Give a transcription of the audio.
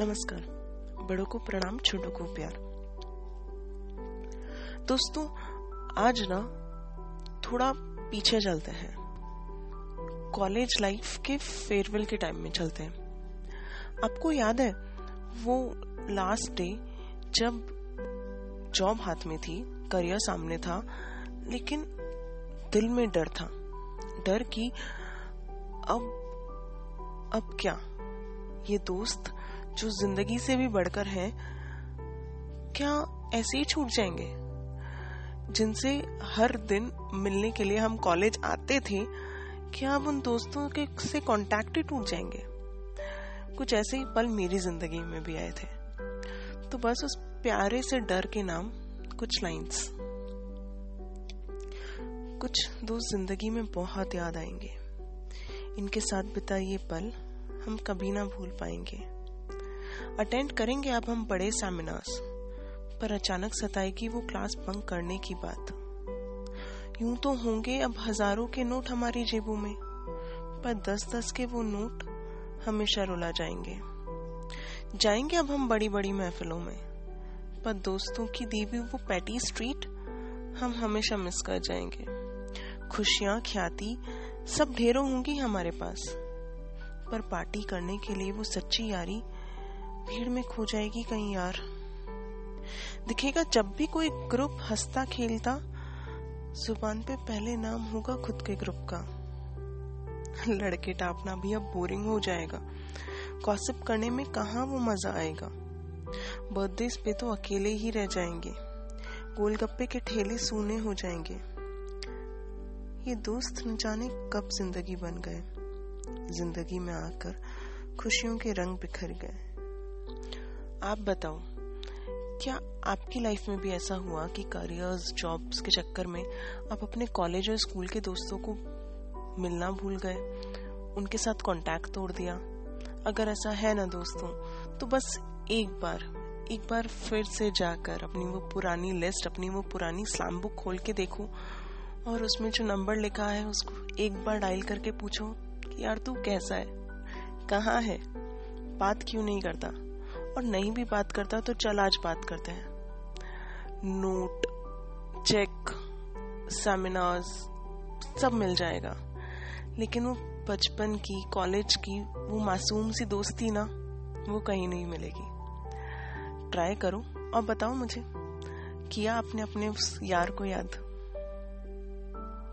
नमस्कार। बड़ों को प्रणाम, छोटों को प्यार। दोस्तों, आज ना थोड़ा पीछे चलते हैं। कॉलेज लाइफ के फेयरवेल के टाइम में चलते हैं। आपको याद है, वो लास्ट डे जब जॉब हाथ में थी करियर सामने था, लेकिन दिल में डर था। डर की अब अब क्या? ये दोस्त जो ज़िंदगी से भी बढ़कर है, क्या ऐसे ही छूट जाएँगे? जिनसे हर दिन मिलने के लिए हम कॉलेज आते थे, क्या अब उन दोस्तों के से कांटेक्ट ही टूट जाएँगे? कुछ ऐसे ही पल मेरी ज़िंदगी में भी आए थे। तो बस उस प्यारे से डर के नाम, कुछ लाइंस कुछ दोस्त ज़िंदगी में बहुत याद आएँगे। इनके साथ बिताए ये पल, हम कभी ना भूल पाएँगे। अटेंड करेंगे अब हम बड़े सेमिनार्स पर अचानक सताएगी वो क्लास बंक करने की बात। यूँ तो होंगे अब हज़ारों के नोट हमारी जेबों में, पर दस दस के वो नोट हमेशा रुला जाएँगे। जाएँगे अब हम बड़ी बड़ी महफिलों में, पर दोस्तों की दी हुई वो पैटी स्ट्रीट हम हमेशा मिस कर जाएँगे। खुशियाँ, ख्याति सब ढेरों होंगी हमारे पास, पर पार्टी करने के लिए वो सच्ची यारी भीड़ में खो जाएगी कहीं यार। दिखेगा जब भी कोई ग्रुप हंसता खेलता, ज़ुबान पे पहले नाम होगा खुद के ग्रुप का। लड़के टापना भी अब बोरिंग हो जाएगा। कॉसिप करने में कहा वो मज़ा आएगा? बर्थडे पे तो अकेले ही रह जाएँगे। गोलगप्पे के ठेले सूने हो जाएँगे। ये दोस्त न जाने कब ज़िंदगी बन गए। ज़िंदगी में आकर खुशियों के रंग बिखर गए। आप बताओ, क्या आपकी लाइफ में भी ऐसा हुआ कि करियर्स जॉब्स के चक्कर में आप अपने कॉलेज और स्कूल के दोस्तों को मिलना भूल गए? उनके साथ कांटेक्ट तोड़ दिया? अगर ऐसा है ना दोस्तों तो बस एक बार एक बार फिर से जाकर अपनी वो पुरानी लिस्ट अपनी वो पुरानी स्लैम बुक खोल के देखो और उसमें जो नंबर लिखा है, उसको एक बार डायल करके पूछो कि यार तू कैसा है? कहाँ है? बात क्यों नहीं करता? और नहीं भी बात करता तो चल आज बात करते हैं। नोट, चेक सेमिनार्स सब मिल जाएगा। लेकिन वो बचपन की कॉलेज की, वो मासूम सी दोस्ती ना, वो कहीं नहीं मिलेगी। ट्राई करो, और बताओ मुझे, किया आपने अपने उस यार को याद?